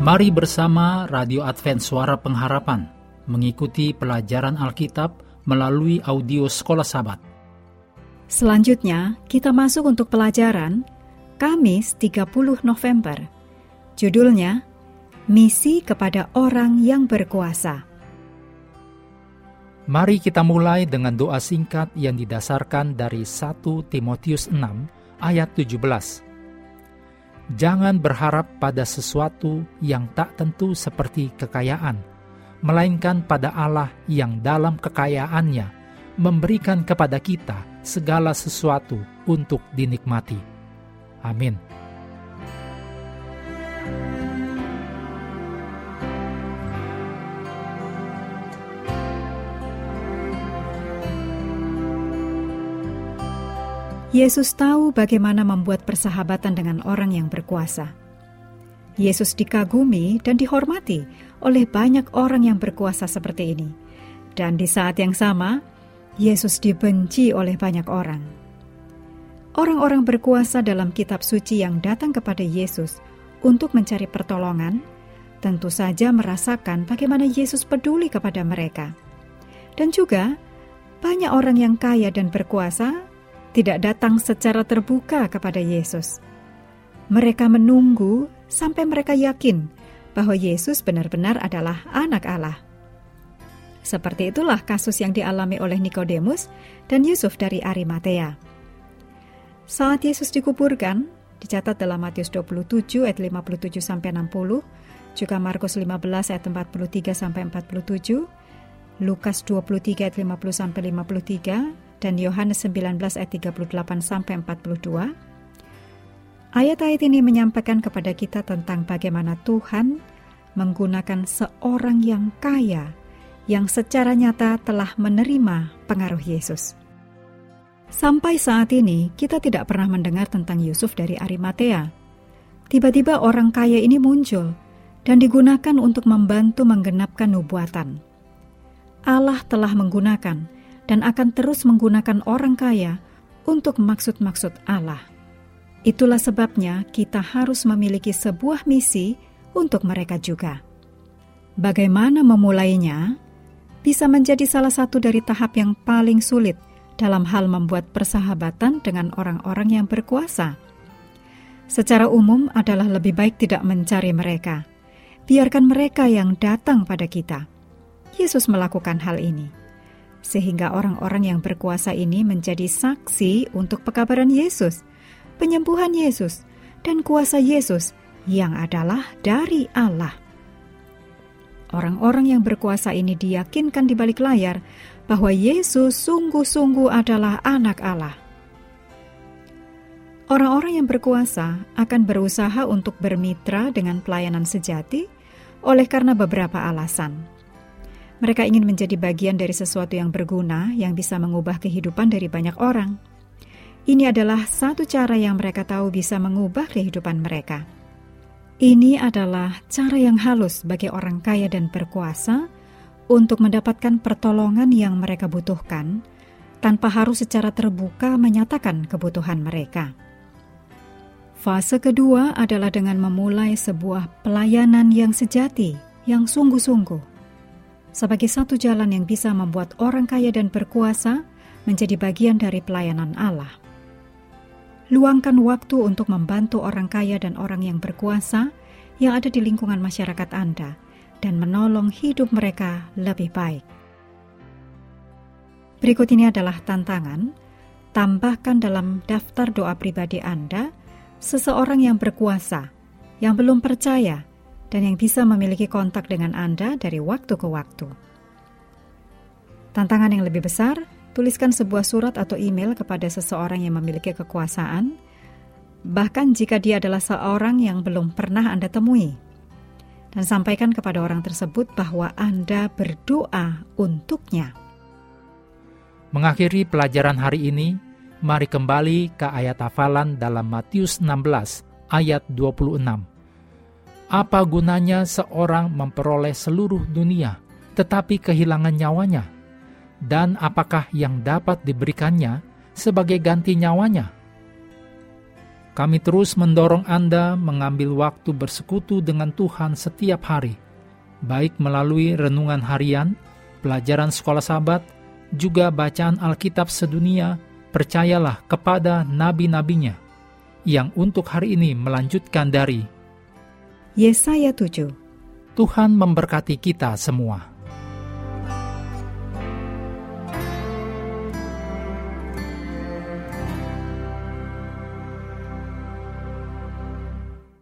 Mari bersama Radio Advent Suara Pengharapan mengikuti pelajaran Alkitab melalui audio Sekolah Sabat. Selanjutnya, kita masuk untuk pelajaran Kamis 30 November. Judulnya, Misi kepada Orang yang Berkuasa. Mari kita mulai dengan doa singkat yang didasarkan dari 1 Timotius 6 ayat 17. Jangan berharap pada sesuatu yang tak tentu seperti kekayaan, melainkan pada Allah yang dalam kekayaannya memberikan kepada kita segala sesuatu untuk dinikmati. Amin. Yesus tahu bagaimana membuat persahabatan dengan orang yang berkuasa. Yesus dikagumi dan dihormati oleh banyak orang yang berkuasa seperti ini. Dan di saat yang sama, Yesus dibenci oleh banyak orang. Orang-orang berkuasa dalam kitab suci yang datang kepada Yesus untuk mencari pertolongan, tentu saja merasakan bagaimana Yesus peduli kepada mereka. Dan juga banyak orang yang kaya dan berkuasa tidak datang secara terbuka kepada Yesus. Mereka menunggu sampai mereka yakin bahwa Yesus benar-benar adalah Anak Allah. Seperti itulah kasus yang dialami oleh Nikodemus dan Yusuf dari Arimatea. Saat Yesus dikuburkan, dicatat dalam Matius 27 ayat 57 sampai 60, juga Markus 15 ayat 43 sampai 47, Lukas 23 ayat 50 sampai 53, dan Yohanes 19 ayat 38 sampai 42. Ayat-ayat ini menyampaikan kepada kita tentang bagaimana Tuhan menggunakan seorang yang kaya yang secara nyata telah menerima pengaruh Yesus. Sampai saat ini, kita tidak pernah mendengar tentang Yusuf dari Arimatea. Tiba-tiba orang kaya ini muncul dan digunakan untuk membantu menggenapkan nubuatan. Allah telah menggunakan dan akan terus menggunakan orang kaya untuk maksud-maksud Allah. Itulah sebabnya kita harus memiliki sebuah misi untuk mereka juga. Bagaimana memulainya bisa menjadi salah satu dari tahap yang paling sulit dalam hal membuat persahabatan dengan orang-orang yang berkuasa. Secara umum adalah lebih baik tidak mencari mereka. Biarkan mereka yang datang pada kita. Yesus melakukan hal ini sehingga orang-orang yang berkuasa ini menjadi saksi untuk pekabaran Yesus, penyembuhan Yesus, dan kuasa Yesus yang adalah dari Allah. Orang-orang yang berkuasa ini diyakinkan di balik layar bahwa Yesus sungguh-sungguh adalah Anak Allah. Orang-orang yang berkuasa akan berusaha untuk bermitra dengan pelayanan sejati oleh karena beberapa alasan. Mereka ingin menjadi bagian dari sesuatu yang berguna yang bisa mengubah kehidupan dari banyak orang. Ini adalah satu cara yang mereka tahu bisa mengubah kehidupan mereka. Ini adalah cara yang halus bagi orang kaya dan berkuasa untuk mendapatkan pertolongan yang mereka butuhkan tanpa harus secara terbuka menyatakan kebutuhan mereka. Fase kedua adalah dengan memulai sebuah pelayanan yang sejati, yang sungguh-sungguh sebagai satu jalan yang bisa membuat orang kaya dan berkuasa menjadi bagian dari pelayanan Allah. Luangkan waktu untuk membantu orang kaya dan orang yang berkuasa yang ada di lingkungan masyarakat Anda dan menolong hidup mereka lebih baik. Berikut ini adalah tantangan. Tambahkan dalam daftar doa pribadi Anda seseorang yang berkuasa, yang belum percaya, dan yang bisa memiliki kontak dengan Anda dari waktu ke waktu. Tantangan yang lebih besar, tuliskan sebuah surat atau email kepada seseorang yang memiliki kekuasaan, bahkan jika dia adalah seorang yang belum pernah Anda temui. Dan sampaikan kepada orang tersebut bahwa Anda berdoa untuknya. Mengakhiri pelajaran hari ini, mari kembali ke ayat hafalan dalam Matius 16 ayat 26 apa gunanya seorang memperoleh seluruh dunia tetapi kehilangan nyawanya? Dan apakah yang dapat diberikannya sebagai ganti nyawanya? Kami terus mendorong Anda mengambil waktu bersekutu dengan Tuhan setiap hari, baik melalui renungan harian, pelajaran sekolah sahabat, juga bacaan Alkitab sedunia, percayalah kepada nabi-nabinya, yang untuk hari ini melanjutkan dari Yesaya 7 Tuhan memberkati kita semua.